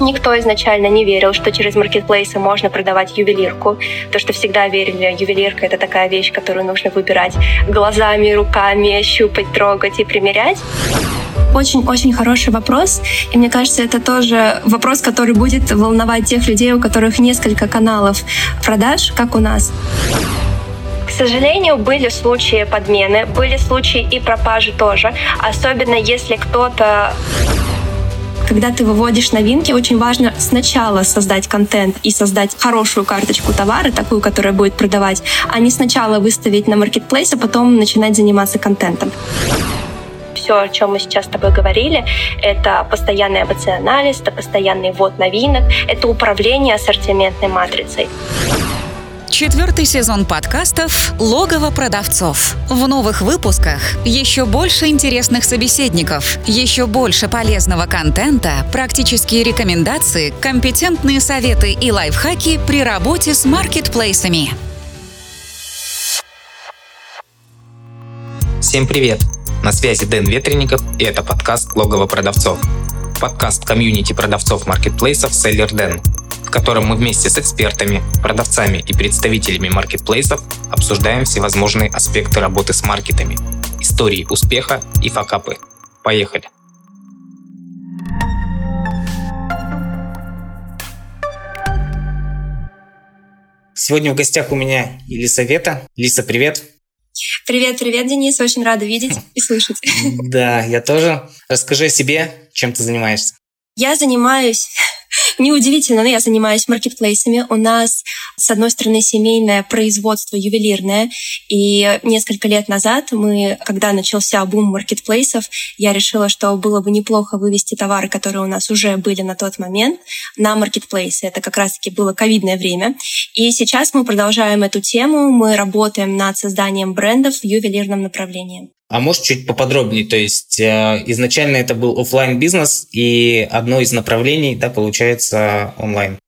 Никто изначально не верил, что через маркетплейсы можно продавать ювелирку. То, что всегда верили, ювелирка — это такая вещь, которую нужно выбирать глазами, руками, щупать, трогать и примерять. Очень-очень хороший вопрос. И мне кажется, это тоже вопрос, который будет волновать тех людей, у которых несколько каналов продаж, как у нас. К сожалению, были случаи подмены, были случаи и пропажи тоже. Особенно если кто-то когда ты выводишь новинки, очень важно сначала создать контент и создать хорошую карточку товара, такую, которая будет продавать, а не сначала выставить на маркетплейс, а потом начинать заниматься контентом все, о чем мы сейчас с тобой говорили, это постоянный АБЦ-анализ, это постоянный ввод новинок, это управление ассортиментной матрицей. Четвертый сезон подкастов «Логово продавцов». В новых выпусках еще больше интересных собеседников, еще больше полезного контента, практические рекомендации, компетентные советы и лайфхаки при работе с маркетплейсами. Всем привет! На связи Дэн Ветренников и это подкаст «Логово продавцов». Подкаст комьюнити продавцов маркетплейсов «Селлер Дэн», в котором мы вместе с экспертами, продавцами и представителями маркетплейсов обсуждаем всевозможные аспекты работы с маркетами, истории успеха и факапы. Поехали! Сегодня в гостях у меня Елисавета. Лиса, привет! Привет, привет, Денис. Очень рада видеть и слышать. Да, я тоже. Расскажи о себе, чем ты занимаешься. Я занимаюсь Неудивительно, но я занимаюсь маркетплейсами. У нас, с одной стороны, семейное производство ювелирное. И несколько лет назад мы, когда начался бум маркетплейсов, я решила, что было бы неплохо вывести товары, которые у нас уже были на тот момент, на маркетплейсы. Это как раз-таки было ковидное время. И сейчас мы продолжаем эту тему. Мы работаем над созданием брендов в ювелирном направлении. А может чуть поподробнее, то есть э, изначально это был офлайн бизнес и одно из направлений, да, получается онлайн.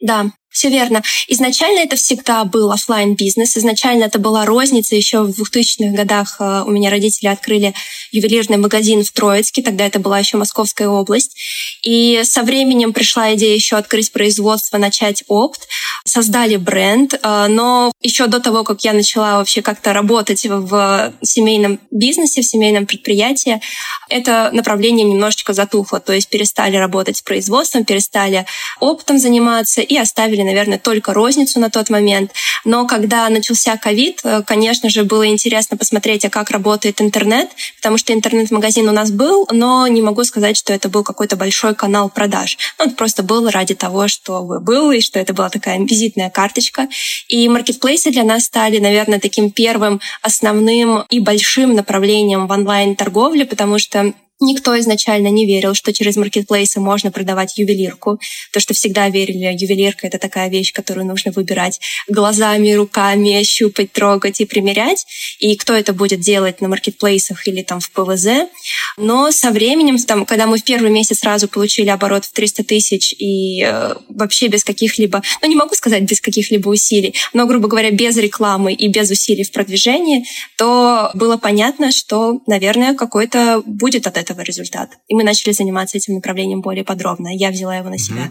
Да, все верно. Изначально это всегда был офлайн бизнес изначально это была розница. Еще в 2000-х годах э, у меня родители открыли ювелирный магазин в Троицке, тогда это была еще Московская область. И со временем пришла идея еще открыть производство, начать опт, создали бренд, э, но еще до того, как я начала вообще как-то работать в семейном бизнесе, в семейном предприятии, это направление немножечко затухло, то есть перестали работать с производством, перестали оптом заниматься и оставили делали, наверное, только розницу на тот момент. Но когда начался ковид, э, конечно же, было интересно посмотреть, а как работает интернет, потому что интернет-магазин у нас был, но не могу сказать, что это был какой-то большой канал продаж. Ну, просто было ради того, чтобы был, и что это была такая визитная карточка. И маркетплейсы для нас стали, наверное, таким первым основным и большим направлением в онлайн-торговле, потому что Никто изначально не верил, что через маркетплейсы можно продавать ювелирку. То, что всегда верили, ювелирка — это такая вещь, которую нужно выбирать глазами, руками, щупать, трогать и примерять. И кто это будет делать на маркетплейсах или там в ПВЗ. Но со временем, там, когда мы в первый месяц сразу получили оборот в 300 тысяч и э, вообще без каких-либо, ну не могу сказать без каких-либо усилий, но, грубо говоря, без рекламы и без усилий в продвижении, то было понятно, что, наверное, какой-то будет от этого этого результат. И мы начали заниматься этим направлением более подробно. Я взяла его на себя.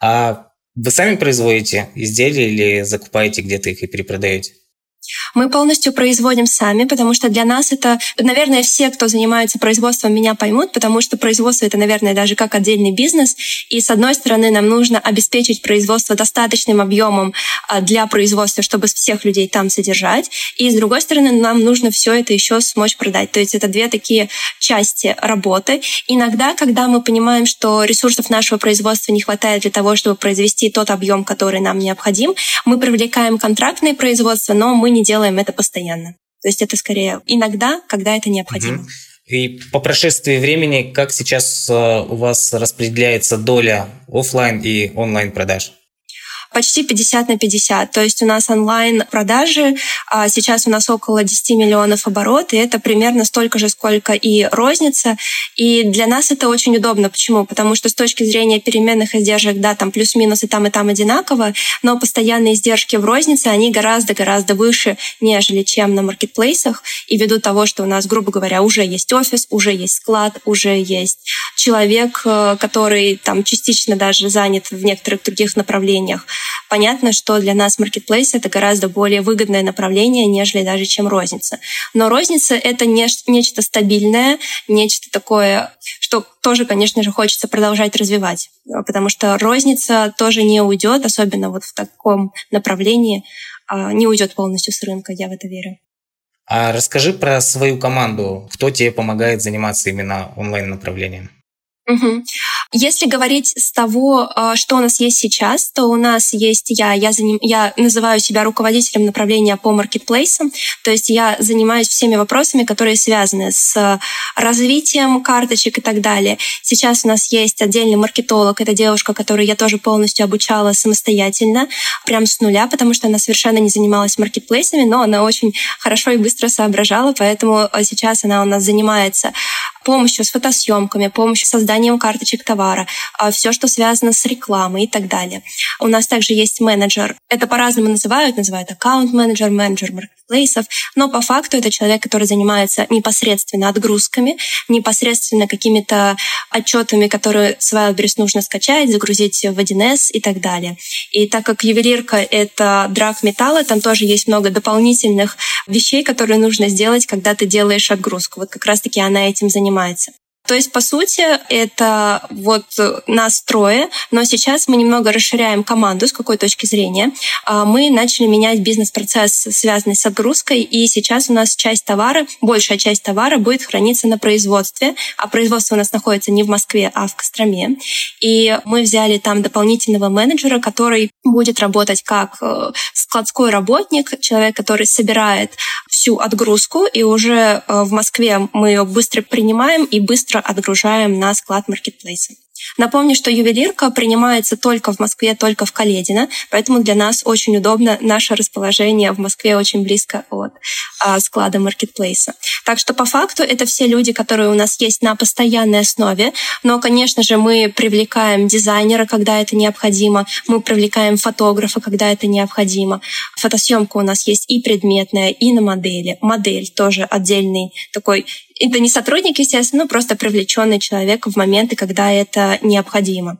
А вы сами производите изделия или закупаете где-то их и перепродаете? Мы полностью производим сами, потому что для нас это, наверное, все, кто занимается производством, меня поймут, потому что производство это, наверное, даже как отдельный бизнес. И с одной стороны, нам нужно обеспечить производство достаточным объемом а, для производства, чтобы всех людей там содержать. И с другой стороны, нам нужно все это еще смочь продать. То есть это две такие части работы. Иногда, когда мы понимаем, что ресурсов нашего производства не хватает для того, чтобы произвести тот объем, который нам необходим, мы привлекаем контрактное производство, но мы не делаем это постоянно. То есть это скорее иногда, когда это необходимо. И по прошествии времени, как сейчас э, у вас распределяется доля офлайн и онлайн продаж? Почти 50 на 50. То есть у нас онлайн-продажи, а сейчас у нас около 10 миллионов оборот, и это примерно столько же, сколько и розница. И для нас это очень удобно. Почему? Потому что с точки зрения переменных издержек, да, там плюс-минус и там, и там одинаково, но постоянные издержки в рознице, они гораздо-гораздо выше, нежели чем на маркетплейсах. И ввиду того, что у нас, грубо говоря, уже есть офис, уже есть склад, уже есть человек, э, который там частично даже занят в некоторых других направлениях. Понятно, что для нас маркетплейс это гораздо более выгодное направление, нежели даже чем розница. Но розница это не, нечто стабильное, нечто такое, что тоже, конечно же, хочется продолжать развивать, потому что розница тоже не уйдет, особенно вот в таком направлении, а, не уйдет полностью с рынка, я в это верю. А расскажи про свою команду. Кто тебе помогает заниматься именно онлайн-направлением? Угу. Если говорить с того, а, что у нас есть сейчас, то у нас есть я, я, заним, я называю себя руководителем направления по маркетплейсам, то есть я занимаюсь всеми вопросами, которые связаны с развитием карточек и так далее. Сейчас у нас есть отдельный маркетолог, это девушка, которую я тоже полностью обучала самостоятельно, прям с нуля, потому что она совершенно не занималась маркетплейсами, но она очень хорошо и быстро соображала, поэтому а, сейчас она у нас занимается помощью с фотосъемками, помощью с созданием карточек товара, а все, что связано с рекламой и так далее. У нас также есть менеджер. Это по-разному называют. Называют аккаунт-менеджер, менеджер маркетплейсов. Но по факту это человек, который занимается непосредственно отгрузками, непосредственно какими-то отчетами, которые с Wildberries нужно скачать, загрузить в 1С и так далее. И так как ювелирка — это драг металла, там тоже есть много дополнительных вещей, которые нужно сделать, когда ты делаешь отгрузку. Вот как раз-таки она этим занимается занимается. То есть, по сути, это вот нас трое, но сейчас мы немного расширяем команду с какой точки зрения. А, мы начали менять бизнес-процесс, связанный с отгрузкой, и сейчас у нас часть товара, большая часть товара будет храниться на производстве, а производство у нас находится не в Москве, а в Костроме. И мы взяли там дополнительного менеджера, который будет работать как э, складской работник, человек, который собирает всю отгрузку, и уже э, в Москве мы ее быстро принимаем и быстро отгружаем на склад маркетплейса. Напомню, что ювелирка принимается только в Москве, только в Каледино, поэтому для нас очень удобно наше расположение в Москве очень близко от а, склада маркетплейса. Так что по факту это все люди, которые у нас есть на постоянной основе, но, конечно же, мы привлекаем дизайнера, когда это необходимо, мы привлекаем фотографа, когда это необходимо. Фотосъемка у нас есть и предметная, и на модели. Модель тоже отдельный такой это не сотрудник, естественно, но просто привлеченный человек в моменты, когда это необходимо.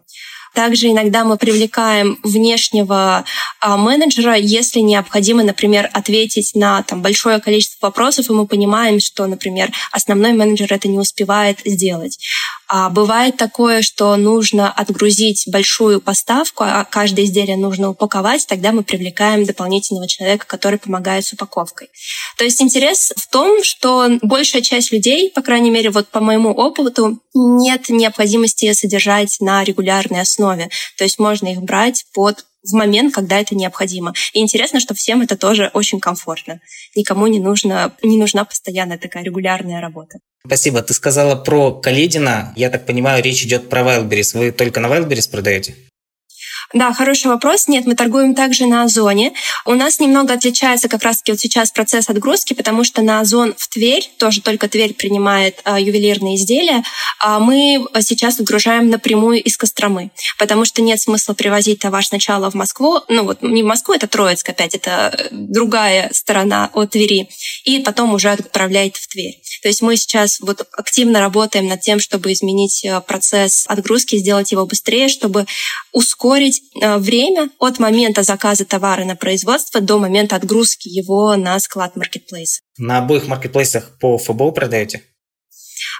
Также иногда мы привлекаем внешнего а, менеджера, если необходимо, например, ответить на там, большое количество вопросов, и мы понимаем, что, например, основной менеджер это не успевает сделать. А бывает такое, что нужно отгрузить большую поставку, а каждое изделие нужно упаковать, тогда мы привлекаем дополнительного человека, который помогает с упаковкой. То есть интерес в том, что большая часть людей, по крайней мере, вот по моему опыту, нет необходимости содержать на регулярной основе. То есть можно их брать под в момент, когда это необходимо. И интересно, что всем это тоже очень комфортно. Никому не, нужно, не нужна постоянная такая регулярная работа. Спасибо. Ты сказала про Каледина. Я так понимаю, речь идет про Wildberries. Вы только на Wildberries продаете? Да, хороший вопрос. Нет, мы торгуем также на Озоне. У нас немного отличается как раз-таки вот сейчас процесс отгрузки, потому что на Озон в Тверь, тоже только Тверь принимает а, ювелирные изделия, а мы сейчас отгружаем напрямую из Костромы, потому что нет смысла привозить товар сначала в Москву, ну вот не в Москву, это Троицк опять, это другая сторона от Твери, и потом уже отправляет в Тверь. То есть мы сейчас вот активно работаем над тем, чтобы изменить а, процесс отгрузки, сделать его быстрее, чтобы ускорить Э, время от момента заказа товара на производство до момента отгрузки его на склад маркетплейса. На обоих маркетплейсах по ФБО продаете?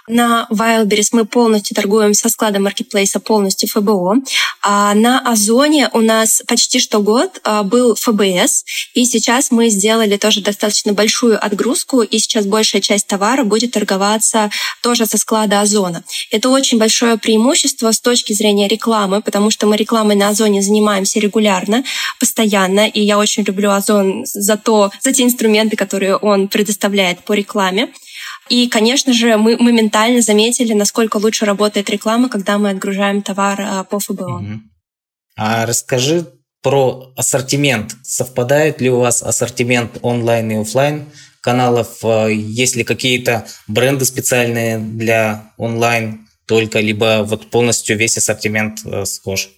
На Wildberries мы полностью торгуем со складом маркетплейса полностью ФБО. А на Озоне у нас почти что год а, был ФБС, и сейчас мы сделали тоже достаточно большую отгрузку, и сейчас большая часть товара будет торговаться тоже со склада Озона. Это очень большое преимущество с точки зрения рекламы, потому что мы рекламой на Озоне занимаемся регулярно, постоянно, и я очень люблю Озон за, то, за те инструменты, которые он предоставляет по рекламе. И, конечно же, мы моментально заметили, насколько лучше работает реклама, когда мы отгружаем товар а, по ФБО. А расскажи про ассортимент. Совпадает ли у вас ассортимент онлайн и офлайн каналов? Э, есть ли какие-то бренды специальные для онлайн только, либо вот полностью весь ассортимент э, схож?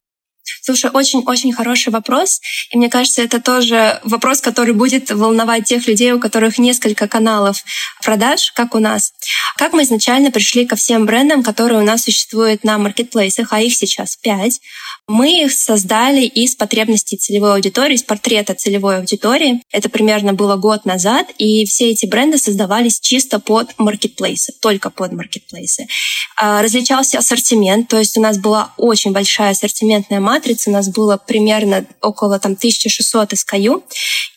Слушай, очень-очень хороший вопрос. И мне кажется, это тоже вопрос, который будет волновать тех людей, у которых несколько каналов продаж, как у нас. Как мы изначально пришли ко всем брендам, которые у нас существуют на маркетплейсах, а их сейчас пять. Мы их создали из потребностей целевой аудитории, из портрета целевой аудитории. Это примерно было год назад, и все эти бренды создавались чисто под маркетплейсы, только под маркетплейсы. А, различался ассортимент, то есть у нас была очень большая ассортиментная матрица, у нас было примерно около там, 1600 SKU,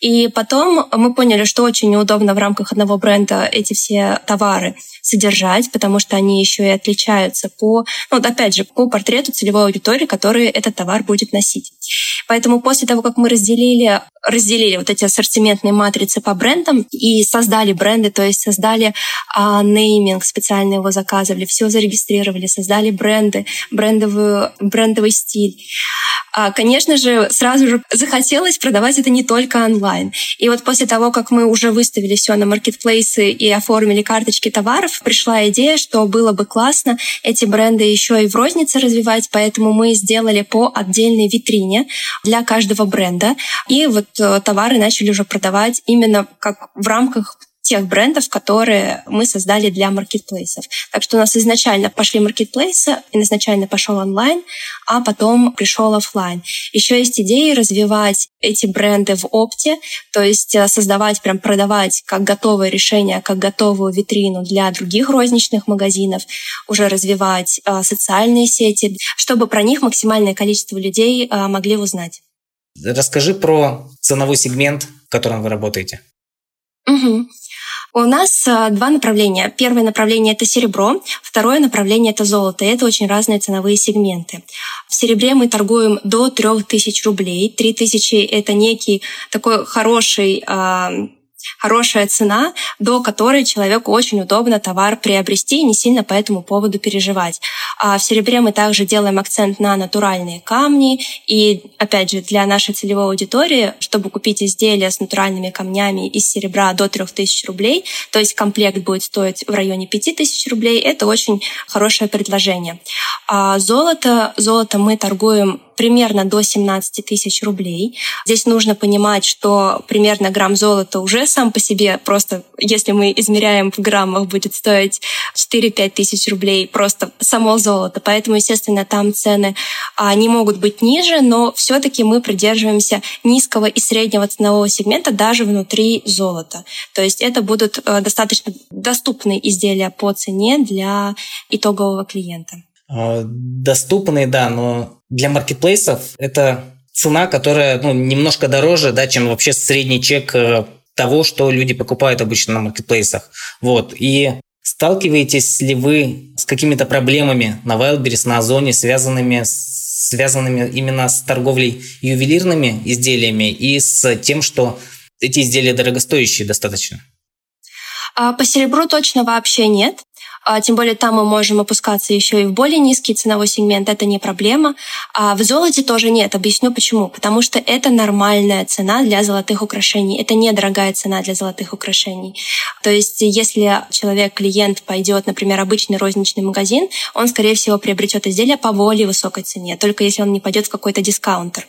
и потом мы поняли, что очень неудобно в рамках одного бренда эти все товары содержать, потому что они еще и отличаются по, ну, опять же, по портрету целевой аудитории, который этот товар будет носить. Поэтому после того, как мы разделили, разделили вот эти ассортиментные матрицы по брендам и создали бренды, то есть создали а, нейминг, специально его заказывали, все зарегистрировали, создали бренды, брендовую, брендовый стиль. А, конечно же, сразу же захотелось продавать это не только онлайн. И вот после того, как мы уже выставили все на маркетплейсы и оформили карточки товаров, пришла идея, что было бы классно эти бренды еще и в рознице развивать, поэтому мы сделали по отдельной витрине для каждого бренда. И вот э, товары начали уже продавать именно как в рамках тех брендов, которые мы создали для маркетплейсов. Так что у нас изначально пошли маркетплейсы, изначально пошел онлайн, а потом пришел офлайн. Еще есть идеи развивать эти бренды в опте, то есть э, создавать, прям продавать как готовое решение, как готовую витрину для других розничных магазинов, уже развивать э, социальные сети, чтобы про них максимальное количество людей э, могли узнать. Расскажи про ценовой сегмент, в котором вы работаете. Угу. У нас э, два направления. Первое направление – это серебро, второе направление – это золото. И это очень разные ценовые сегменты. В серебре мы торгуем до 3000 рублей. 3000 – это некий такой хороший а, хорошая цена, до которой человеку очень удобно товар приобрести и не сильно по этому поводу переживать. А в серебре мы также делаем акцент на натуральные камни. И, опять же, для нашей целевой аудитории, чтобы купить изделие с натуральными камнями из серебра до 3000 рублей, то есть комплект будет стоить в районе 5000 рублей, это очень хорошее предложение. А золото, золото мы торгуем примерно до 17 тысяч рублей. Здесь нужно понимать, что примерно грамм золота уже сам по себе просто, если мы измеряем в граммах, будет стоить 4-5 тысяч рублей просто само золото. Поэтому, естественно, там цены а, не могут быть ниже, но все-таки мы придерживаемся низкого и среднего ценового сегмента даже внутри золота. То есть это будут э, достаточно доступные изделия по цене для итогового клиента. А, доступные, да, но для маркетплейсов это цена, которая ну, немножко дороже, да, чем вообще средний чек э, того, что люди покупают обычно на маркетплейсах. Вот. И сталкиваетесь ли вы с какими-то проблемами на Wildberries, на Озоне, связанными связанными именно с торговлей ювелирными изделиями и с тем, что эти изделия дорогостоящие достаточно? А, по серебру точно вообще нет. А, тем более там мы можем опускаться еще и в более низкий ценовой сегмент, это не проблема. А в золоте тоже нет. Объясню почему. Потому что это нормальная цена для золотых украшений. Это недорогая цена для золотых украшений. То есть если человек, клиент пойдет, например, обычный розничный магазин, он, скорее всего, приобретет изделие по более высокой цене, только если он не пойдет в какой-то дискаунтер.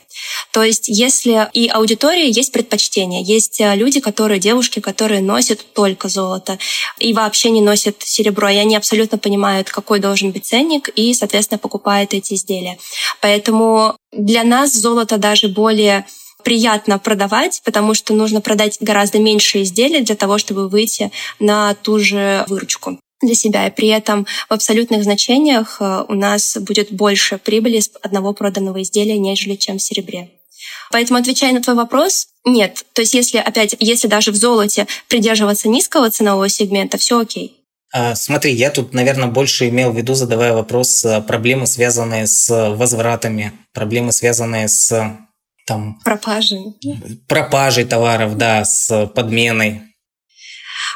То есть если и аудитория есть предпочтения, есть э, люди, которые, девушки, которые носят только золото и вообще не носят серебро, и они абсолютно понимают, какой должен быть ценник, и, соответственно, покупают эти изделия. Поэтому для нас золото даже более приятно продавать, потому что нужно продать гораздо меньше изделий для того, чтобы выйти на ту же выручку для себя. И при этом в абсолютных значениях э, у нас будет больше прибыли с одного проданного изделия, нежели чем в серебре. Поэтому, отвечая на твой вопрос, нет. То есть, если, опять, если даже в золоте придерживаться низкого ценового сегмента, все окей. А, смотри, я тут, наверное, больше имел в виду, задавая вопрос, э, проблемы, связанные с возвратами, проблемы, связанные с там... Пропажей. Пропажей товаров, да, с подменой.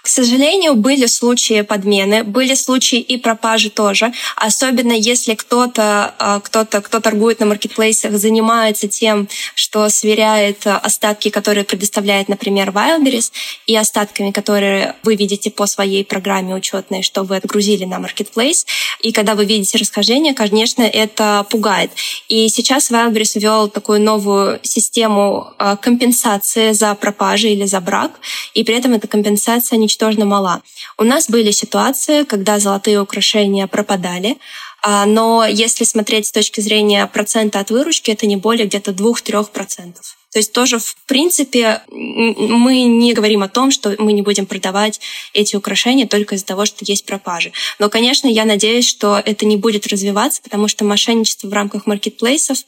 К сожалению, были случаи подмены, были случаи и пропажи тоже, особенно если кто-то, а, кто-то, кто торгует на маркетплейсах, занимается тем, что сверяет остатки, которые предоставляет, например, Wildberries, и остатками, которые вы видите по своей программе учетной, что вы отгрузили на маркетплейс. И когда вы видите расхождение, конечно, это пугает. И сейчас Wildberries ввел такую новую систему а, компенсации за пропажи или за брак, и при этом эта компенсация не ничтожно мала. У нас были ситуации, когда золотые украшения пропадали, а, но если смотреть с точки зрения процента от выручки, это не более где-то 2-3%. То есть тоже, в принципе, мы не говорим о том, что мы не будем продавать эти украшения только из-за того, что есть пропажи. Но, конечно, я надеюсь, что это не будет развиваться, потому что мошенничество в рамках маркетплейсов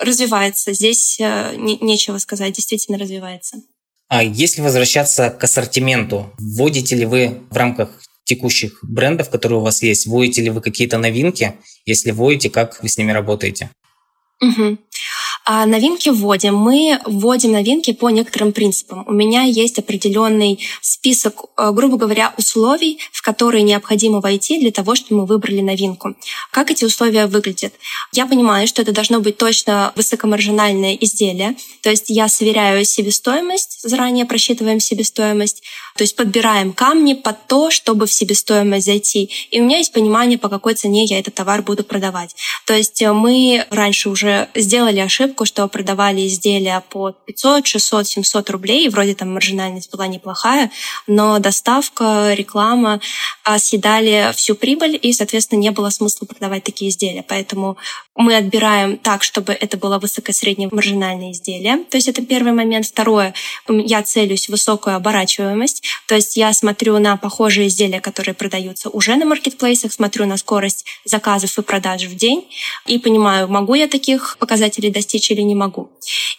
развивается. Здесь э, нечего сказать, действительно развивается. А если возвращаться к ассортименту, вводите ли вы в рамках текущих брендов, которые у вас есть, вводите ли вы какие-то новинки? Если вводите, как вы с ними работаете? Угу. А новинки вводим. Мы вводим новинки по некоторым принципам. У меня есть определенный список, э, грубо говоря, условий, в которые необходимо войти для того, чтобы мы выбрали новинку. Как эти условия выглядят? Я понимаю, что это должно быть точно высокомаржинальное изделие. То есть я сверяю себестоимость, заранее просчитываем себестоимость, то есть подбираем камни под то, чтобы в себестоимость зайти. И у меня есть понимание, по какой цене я этот товар буду продавать. То есть э, мы раньше уже сделали ошибку, что продавали изделия по 500, 600, 700 рублей, и вроде там маржинальность была неплохая, но доставка, реклама а, съедали всю прибыль, и, соответственно, не было смысла продавать такие изделия. Поэтому мы отбираем так, чтобы это было высокое-среднее маржинальное изделие. То есть это первый момент. Второе, я целюсь в высокую оборачиваемость. То есть я смотрю на похожие изделия, которые продаются уже на маркетплейсах, смотрю на скорость заказов и продаж в день и понимаю, могу я таких показателей достичь или не могу.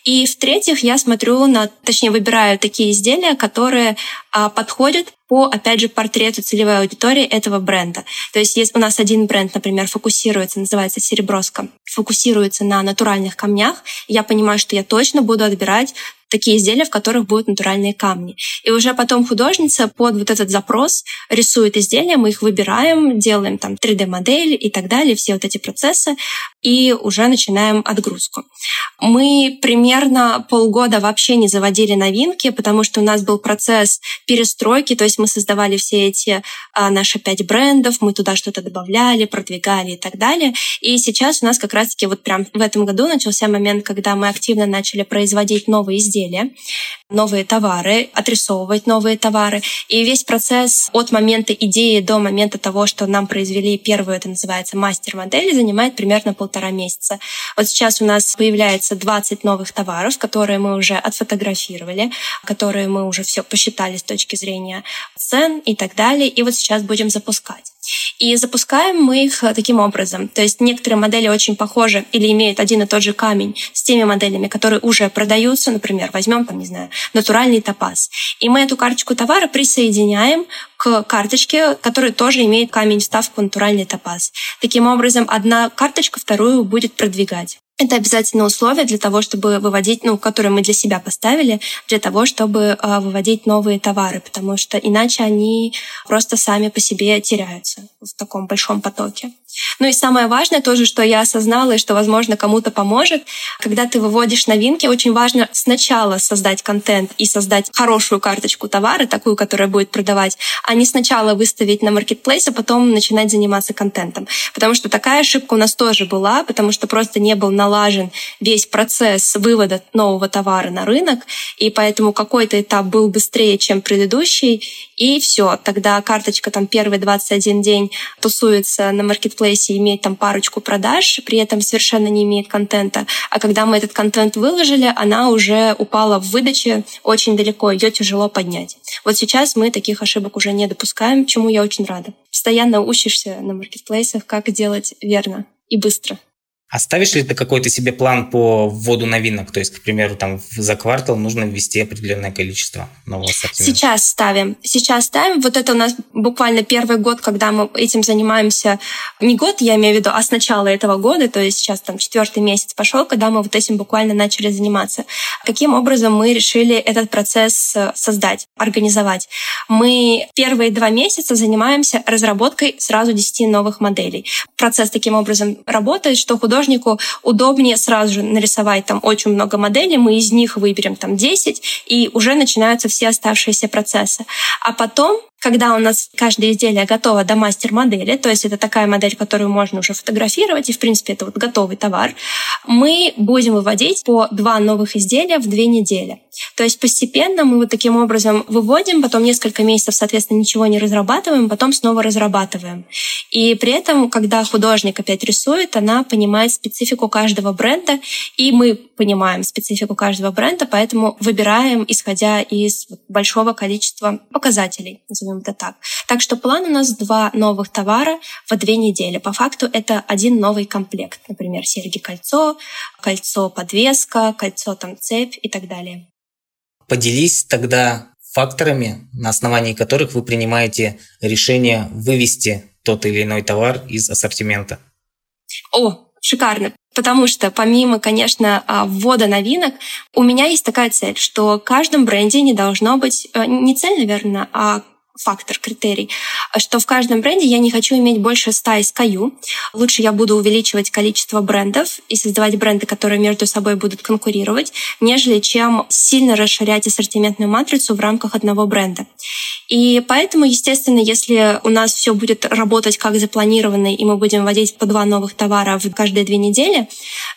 И в-третьих, я смотрю на, точнее, выбираю такие изделия, которые а, подходят по, опять же, портрету целевой аудитории этого бренда. То есть если у нас один бренд, например, фокусируется, называется «Сереброска», фокусируется на натуральных камнях, я понимаю, что я точно буду отбирать такие изделия, в которых будут натуральные камни. И уже потом художница под вот этот запрос рисует изделия, мы их выбираем, делаем там 3D-модель и так далее, все вот эти процессы, и уже начинаем отгрузку. Мы примерно полгода вообще не заводили новинки, потому что у нас был процесс перестройки, то есть мы создавали все эти а, наши пять брендов, мы туда что-то добавляли, продвигали и так далее. И сейчас у нас как раз-таки вот прям в этом году начался момент, когда мы активно начали производить новые изделия, новые товары, отрисовывать новые товары. И весь процесс от момента идеи до момента того, что нам произвели первую, это называется мастер-модель, занимает примерно полтора месяца. Вот сейчас у нас появляется 20 новых товаров, которые мы уже отфотографировали, которые мы уже все посчитали с точки зрения цен и так далее. И вот сейчас будем запускать. И запускаем мы их э, таким образом. То есть некоторые модели очень похожи или имеют один и тот же камень с теми моделями, которые уже продаются. Например, возьмем, там, не знаю, натуральный топаз. И мы эту карточку товара присоединяем к карточке, которая тоже имеет камень вставку натуральный топаз. Таким образом, одна карточка вторую будет продвигать. Это обязательное условие для того, чтобы выводить, ну, которые мы для себя поставили, для того, чтобы э, выводить новые товары, потому что иначе они просто сами по себе теряются в таком большом потоке. Ну и самое важное тоже, что я осознала и что, возможно, кому-то поможет, когда ты выводишь новинки, очень важно сначала создать контент и создать хорошую карточку товара, такую, которая будет продавать, а не сначала выставить на маркетплейс, а потом начинать заниматься контентом. Потому что такая ошибка у нас тоже была, потому что просто не был налажен весь процесс вывода нового товара на рынок, и поэтому какой-то этап был быстрее, чем предыдущий, и все. Тогда карточка там первый 21 день тусуется на маркетплейсе, имеет там парочку продаж, при этом совершенно не имеет контента. А когда мы этот контент выложили, она уже упала в выдаче очень далеко, ее тяжело поднять. Вот сейчас мы таких ошибок уже не допускаем, чему я очень рада. Постоянно учишься на маркетплейсах, как делать верно и быстро. Оставишь ли ты какой-то себе план по вводу новинок? То есть, к примеру, там за квартал нужно ввести определенное количество нового ассортимента. Сейчас ставим. Сейчас ставим. Вот это у нас буквально первый год, когда мы этим занимаемся. Не год, я имею в виду, а с начала этого года, то есть сейчас там четвертый месяц пошел, когда мы вот этим буквально начали заниматься. Каким образом мы решили этот процесс э, создать, организовать? Мы первые два месяца занимаемся разработкой сразу 10 новых моделей. Процесс таким образом работает, что художник художнику удобнее сразу же нарисовать там очень много моделей, мы из них выберем там 10, и уже начинаются все оставшиеся процессы. А потом когда у нас каждое изделие готово до мастер-модели, то есть это такая модель, которую можно уже фотографировать, и, в принципе, это вот готовый товар, мы будем выводить по два новых изделия в две недели. То есть постепенно мы вот таким образом выводим, потом несколько месяцев, соответственно, ничего не разрабатываем, потом снова разрабатываем. И при этом, когда художник опять рисует, она понимает специфику каждого бренда, и мы понимаем специфику каждого бренда, поэтому выбираем, исходя из большого количества показателей, назовем назовем это так. Так что план у нас два новых товара в две недели. По факту это один новый комплект. Например, серьги-кольцо, кольцо-подвеска, кольцо там цепь и так далее. Поделись тогда факторами, на основании которых вы принимаете решение вывести тот или иной товар из ассортимента. О, шикарно. Потому что помимо, конечно, а, ввода новинок, у меня есть такая цель, что в каждом бренде не должно быть, э, не цель, наверное, а фактор, критерий, что в каждом бренде я не хочу иметь больше 100 SKU. Лучше я буду увеличивать количество брендов и создавать бренды, которые между собой будут конкурировать, нежели чем сильно расширять ассортиментную матрицу в рамках одного бренда. И поэтому, естественно, если у нас все будет работать как запланировано, и мы будем вводить по два новых товара в каждые две недели,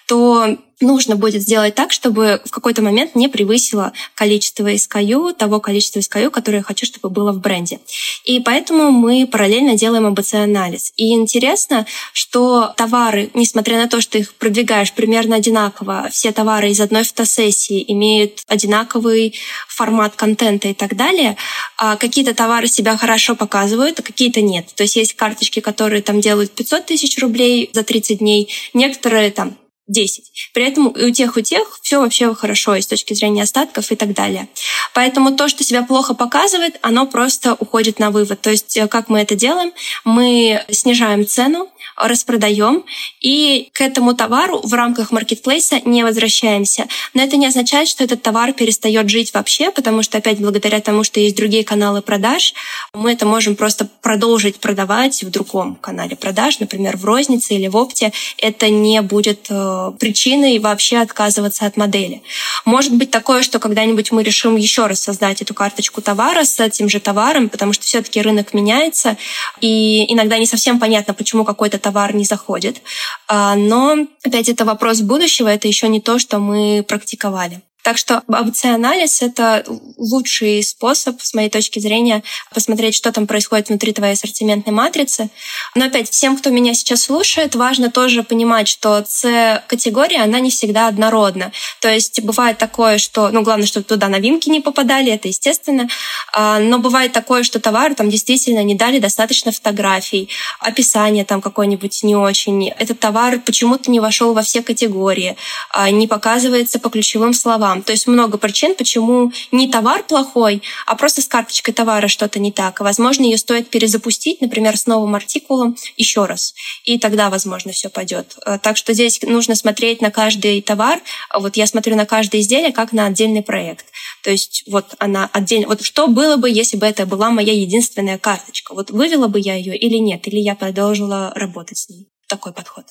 то нужно будет сделать так, чтобы в какой-то момент не превысило количество SKU, того количества SKU, которое я хочу, чтобы было в бренде. И поэтому мы параллельно делаем АБЦ-анализ. И интересно, что товары, несмотря на то, что их продвигаешь примерно одинаково, все товары из одной фотосессии имеют одинаковый формат контента и так далее, а какие-то товары себя хорошо показывают, а какие-то нет. То есть есть карточки, которые там делают 500 тысяч рублей за 30 дней, некоторые там 10. При этом у тех, у тех все вообще хорошо и с точки зрения остатков и так далее. Поэтому то, что себя плохо показывает, оно просто уходит на вывод. То есть э, как мы это делаем? Мы снижаем цену, распродаем, и к этому товару в рамках маркетплейса не возвращаемся. Но это не означает, что этот товар перестает жить вообще, потому что опять благодаря тому, что есть другие каналы продаж, мы это можем просто продолжить продавать в другом канале продаж, например, в рознице или в опте. Это не будет э, причиной вообще отказываться от модели. Может быть такое, что когда-нибудь мы решим еще раз создать эту карточку товара с этим же товаром, потому что все-таки рынок меняется, и иногда не совсем понятно, почему какой-то товар не заходит. А, но, опять, это вопрос будущего, это еще не то, что мы практиковали. Так что АБЦ-анализ — это лучший способ, с моей точки зрения, посмотреть, что там происходит внутри твоей ассортиментной матрицы. Но опять, всем, кто меня сейчас слушает, важно тоже понимать, что С-категория, она не всегда однородна. То есть бывает такое, что, ну, главное, чтобы туда новинки не попадали, это естественно, а, но бывает такое, что товар там действительно не дали достаточно фотографий, описание там какое-нибудь не очень. Этот товар почему-то не вошел во все категории, а, не показывается по ключевым словам вам. То есть много причин, почему не товар плохой, а просто с карточкой товара что-то не так. возможно, ее стоит перезапустить, например, с новым артикулом еще раз. И тогда, возможно, все пойдет. Э, так что здесь нужно смотреть на каждый товар. Вот я смотрю на каждое изделие как на отдельный проект. То есть вот она отдельно. Вот что было бы, если бы это была моя единственная карточка? Вот вывела бы я ее или нет? Или я продолжила работать с ней? Такой подход.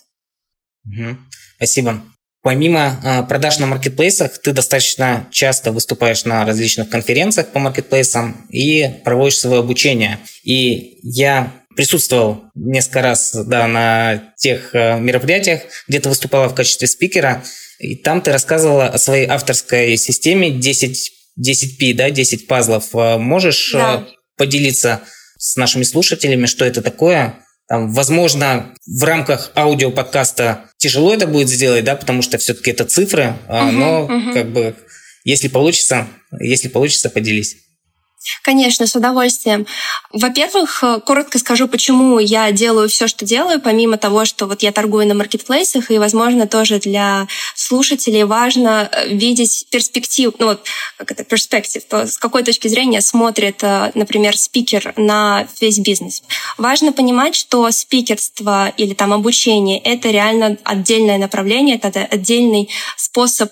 Угу. Спасибо. Помимо а, продаж на маркетплейсах, ты достаточно часто выступаешь на различных конференциях по маркетплейсам и проводишь свое обучение. И я присутствовал несколько раз да, на тех а, мероприятиях, где ты выступала в качестве спикера, и там ты рассказывала о своей авторской системе 10, 10P, да, 10 пазлов. А, можешь да. поделиться с нашими слушателями, что это такое? Там, возможно, в рамках аудиоподкаста тяжело это будет сделать, да, потому что все-таки это цифры, uh-huh, но uh-huh. как бы если получится, если получится, поделись. Конечно, с удовольствием. Во-первых, э, коротко скажу, почему я делаю все, что делаю, помимо того, что вот я торгую на маркетплейсах, и, возможно, тоже для слушателей важно э, видеть перспективу, ну вот, как это, перспектив, то с какой точки зрения смотрит, э, например, спикер на весь бизнес. Важно понимать, что спикерство или там обучение — это реально отдельное направление, это отдельный способ,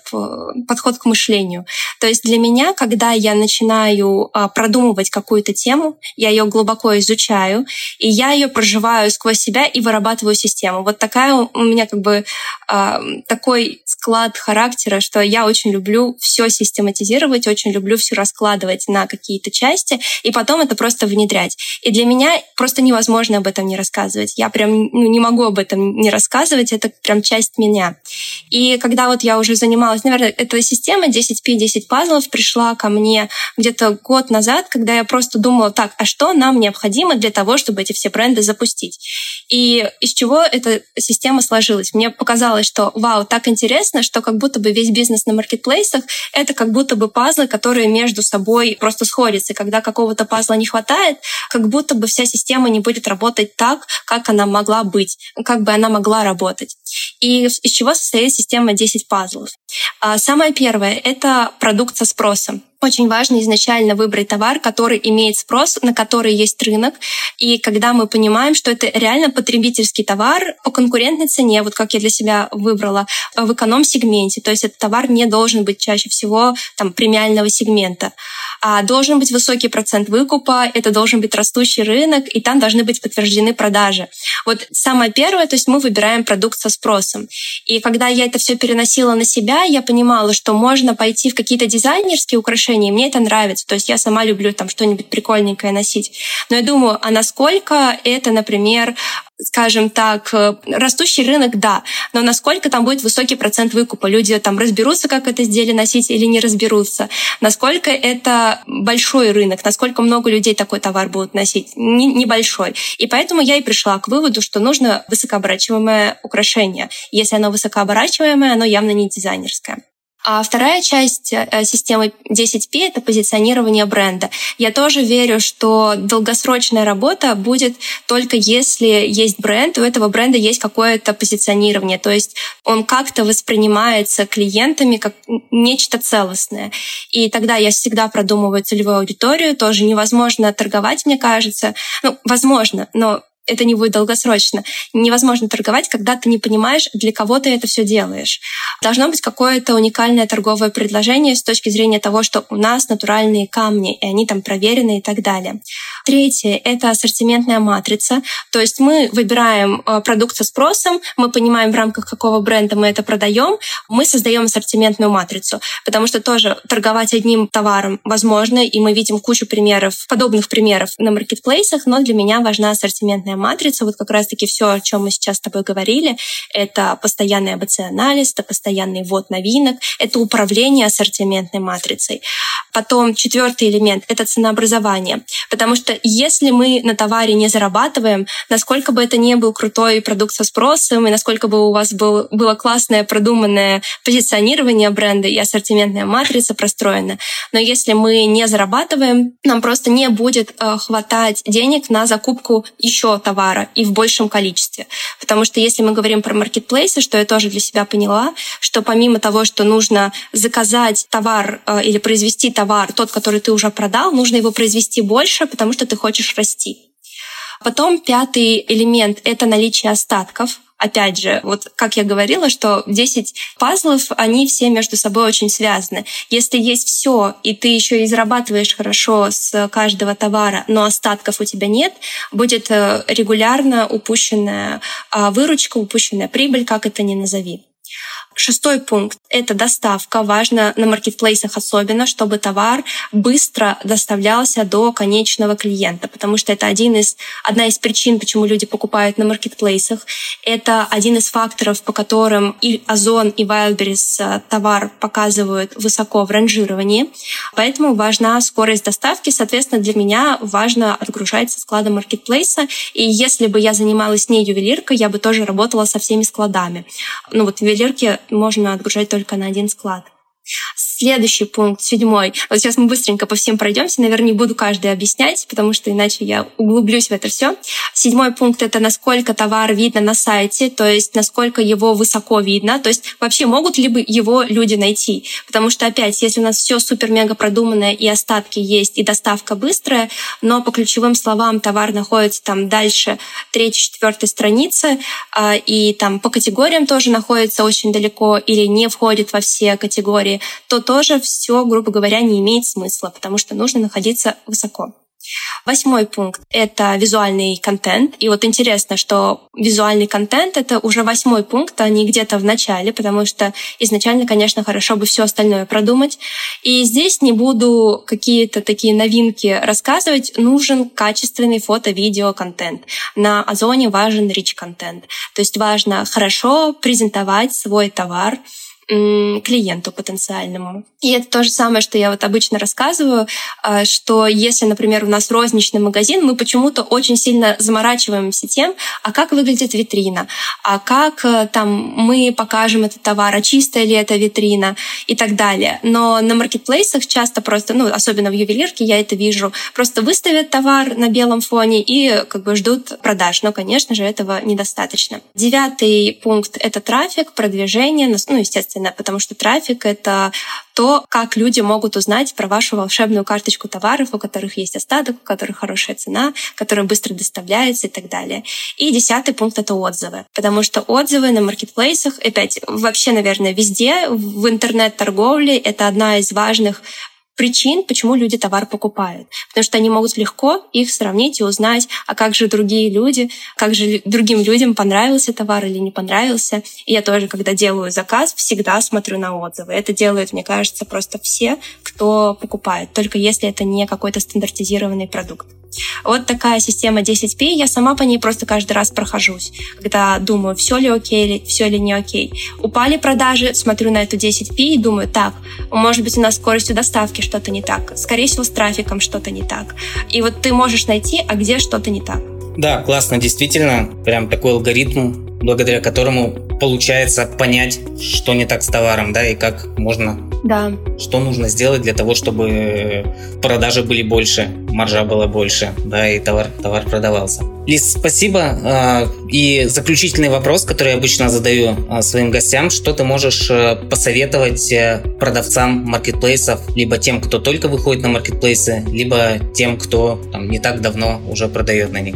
подход к мышлению. То есть для меня, когда я начинаю продумывать какую-то тему, я ее глубоко изучаю, и я ее проживаю сквозь себя и вырабатываю систему. Вот такая у меня как бы э, такой склад характера, что я очень люблю все систематизировать, очень люблю все раскладывать на какие-то части, и потом это просто внедрять. И для меня просто невозможно об этом не рассказывать. Я прям ну, не могу об этом не рассказывать, это прям часть меня. И когда вот я уже занималась, наверное, эта система 10P, 10 пазлов пришла ко мне где-то год назад, когда я просто думала, так, а что нам необходимо для того, чтобы эти все бренды запустить? И из чего эта система сложилась? Мне показалось, что вау, так интересно, что как будто бы весь бизнес на маркетплейсах — это как будто бы пазлы, которые между собой просто сходятся. И когда какого-то пазла не хватает, как будто бы вся система не будет работать так, как она могла быть, как бы она могла работать. И из чего состоит система 10 пазлов? А, самое первое — это продукт со спросом. Очень важно изначально выбрать товар, который имеет спрос, на который есть рынок. И когда мы понимаем, что это реально потребительский товар по конкурентной цене, вот как я для себя выбрала, в эконом-сегменте. То есть этот товар не должен быть чаще всего там, премиального сегмента. А должен быть высокий процент выкупа, это должен быть растущий рынок, и там должны быть подтверждены продажи. Вот самое первое, то есть мы выбираем продукт со спросом. И когда я это все переносила на себя, я понимала, что можно пойти в какие-то дизайнерские украшения, и мне это нравится. То есть я сама люблю там что-нибудь прикольненькое носить. Но я думаю, а насколько это, например, скажем так, э, растущий рынок, да, но насколько там будет высокий процент выкупа? Люди там разберутся, как это изделие носить или не разберутся? Насколько это большой рынок? Насколько много людей такой товар будут носить? Небольшой. И поэтому я и пришла к выводу, что нужно высокооборачиваемое украшение. Если оно высокооборачиваемое, оно явно не дизайнерское. А вторая часть э, системы 10P — это позиционирование бренда. Я тоже верю, что долгосрочная работа будет только если есть бренд, у этого бренда есть какое-то позиционирование, то есть он как-то воспринимается клиентами как нечто целостное. И тогда я всегда продумываю целевую аудиторию, тоже невозможно торговать, мне кажется. Ну, возможно, но это не будет долгосрочно. Невозможно торговать, когда ты не понимаешь, для кого ты это все делаешь. Должно быть какое-то уникальное торговое предложение с точки зрения того, что у нас натуральные камни, и они там проверены и так далее. Третье — это ассортиментная матрица. То есть мы выбираем э, продукт со спросом, мы понимаем, в рамках какого бренда мы это продаем, мы создаем ассортиментную матрицу. Потому что тоже торговать одним товаром возможно, и мы видим кучу примеров, подобных примеров на маркетплейсах, но для меня важна ассортиментная матрица. Вот как раз-таки все, о чем мы сейчас с тобой говорили, это постоянный АБЦ-анализ, это постоянный ввод новинок, это управление ассортиментной матрицей. Потом четвертый элемент — это ценообразование. Потому что если мы на товаре не зарабатываем, насколько бы это ни был крутой продукт со спросом, и насколько бы у вас был, было классное продуманное позиционирование бренда и ассортиментная матрица простроена, но если мы не зарабатываем, нам просто не будет э, хватать денег на закупку еще товара и в большем количестве. Потому что если мы говорим про маркетплейсы, что я тоже для себя поняла, что помимо того, что нужно заказать товар э, или произвести товар, тот, который ты уже продал, нужно его произвести больше, потому что ты хочешь расти. Потом пятый элемент — это наличие остатков. Опять же, вот как я говорила, что 10 пазлов, они все между собой очень связаны. Если есть все, и ты еще и зарабатываешь хорошо с каждого товара, но остатков у тебя нет, будет э, регулярно упущенная а, выручка, упущенная прибыль, как это ни назови. Шестой пункт — это доставка. Важно на маркетплейсах особенно, чтобы товар быстро доставлялся до конечного клиента, потому что это один из, одна из причин, почему люди покупают на маркетплейсах. Это один из факторов, по которым и Озон, и Wildberries э, товар показывают высоко в ранжировании. Поэтому важна скорость доставки. Соответственно, для меня важно отгружать со склада маркетплейса. И если бы я занималась не ювелиркой, я бы тоже работала со всеми складами. Ну вот в ювелирке можно отгружать только на один склад. Следующий пункт, седьмой. Вот сейчас мы быстренько по всем пройдемся. Наверное, не буду каждый объяснять, потому что иначе я углублюсь в это все. Седьмой пункт — это насколько товар видно на сайте, то есть насколько его высоко видно, то есть вообще могут ли его люди найти. Потому что, опять, если у нас все супер-мега продуманное и остатки есть, и доставка быстрая, но по ключевым словам товар находится там дальше третьей, четвертой страницы, а, и там по категориям тоже находится очень далеко или не входит во все категории, то тоже все, грубо говоря, не имеет смысла, потому что нужно находиться высоко. Восьмой пункт — это визуальный контент. И вот интересно, что визуальный контент — это уже восьмой пункт, а не где-то в начале, потому что изначально, конечно, хорошо бы все остальное продумать. И здесь не буду какие-то такие новинки рассказывать. Нужен качественный фото-видео контент. На Озоне важен rich-контент. То есть важно хорошо презентовать свой товар, клиенту потенциальному. И это то же самое, что я вот обычно рассказываю, а, что если, например, у нас розничный магазин, мы почему-то очень сильно заморачиваемся тем, а как выглядит витрина, а как э, там мы покажем этот товар, а чистая ли эта витрина и так далее. Но на маркетплейсах часто просто, ну, особенно в ювелирке я это вижу, просто выставят товар на белом фоне и как бы ждут продаж. Но, конечно же, этого недостаточно. Девятый пункт — это трафик, продвижение, ну, естественно, естественно, потому что трафик — это то, как люди могут узнать про вашу волшебную карточку товаров, у которых есть остаток, у которых хорошая цена, которая быстро доставляется и так далее. И десятый пункт — это отзывы. Потому что отзывы на маркетплейсах, опять, вообще, наверное, везде, в интернет-торговле — это одна из важных причин, почему люди товар покупают. Потому что они могут легко их сравнить и узнать, а как же другие люди, как же другим людям понравился товар или не понравился. И я тоже, когда делаю заказ, всегда смотрю на отзывы. Это делают, мне кажется, просто все, кто покупает, только если это не какой-то стандартизированный продукт. Вот такая система 10P. Я сама по ней просто каждый раз прохожусь, когда думаю, все ли окей, или все ли не окей. Упали продажи, смотрю на эту 10P и думаю, так, может быть, у нас скоростью доставки что-то не так, скорее всего, с трафиком что-то не так. И вот ты можешь найти, а где что-то не так. Да, классно, действительно, прям такой алгоритм благодаря которому получается понять, что не так с товаром, да, и как можно, да. что нужно сделать для того, чтобы продажи были больше, маржа была больше, да, и товар, товар продавался. Лиз, спасибо. А, и заключительный вопрос, который я обычно задаю а, своим гостям, что ты можешь э, посоветовать э, продавцам маркетплейсов, либо тем, кто только выходит на маркетплейсы, либо тем, кто там, не так давно уже продает на них?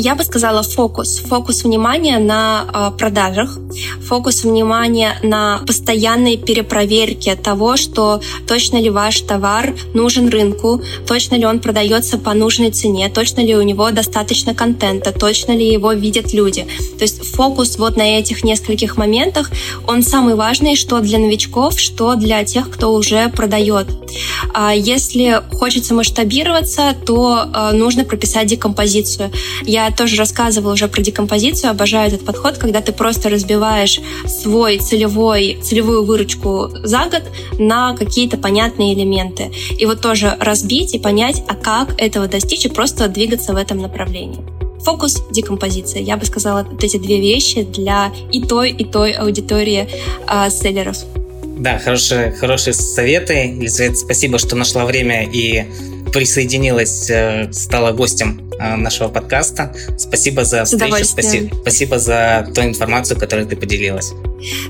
Я бы сказала фокус. Фокус внимания на э, продажах, фокус внимания на постоянной перепроверке того, что точно ли ваш товар нужен рынку, точно ли он продается по нужной цене, точно ли у него достаточно контента, точно ли его видят люди. То есть фокус вот на этих нескольких моментах, он самый важный, что для новичков, что для тех, кто уже продает. А если хочется масштабироваться, то э, нужно прописать декомпозицию. Я тоже рассказывала уже про декомпозицию, обожаю этот подход, когда ты просто разбиваешь свой целевой, целевую выручку за год на какие-то понятные элементы. И вот тоже разбить и понять, а как этого достичь, и просто двигаться в этом направлении. Фокус, декомпозиция. Я бы сказала, вот эти две вещи для и той, и той аудитории э, селлеров. Да, хорошие, хорошие советы. Елизавета, спасибо, что нашла время и присоединилась, э, стала гостем э, нашего подкаста. Спасибо за встречу, спасибо, спасибо за ту информацию, которой ты поделилась.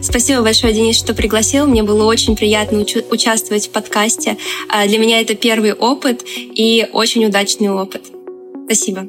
Спасибо большое, Денис, что пригласил. Мне было очень приятно уч- участвовать в подкасте. А, для меня это первый опыт и очень удачный опыт. Спасибо.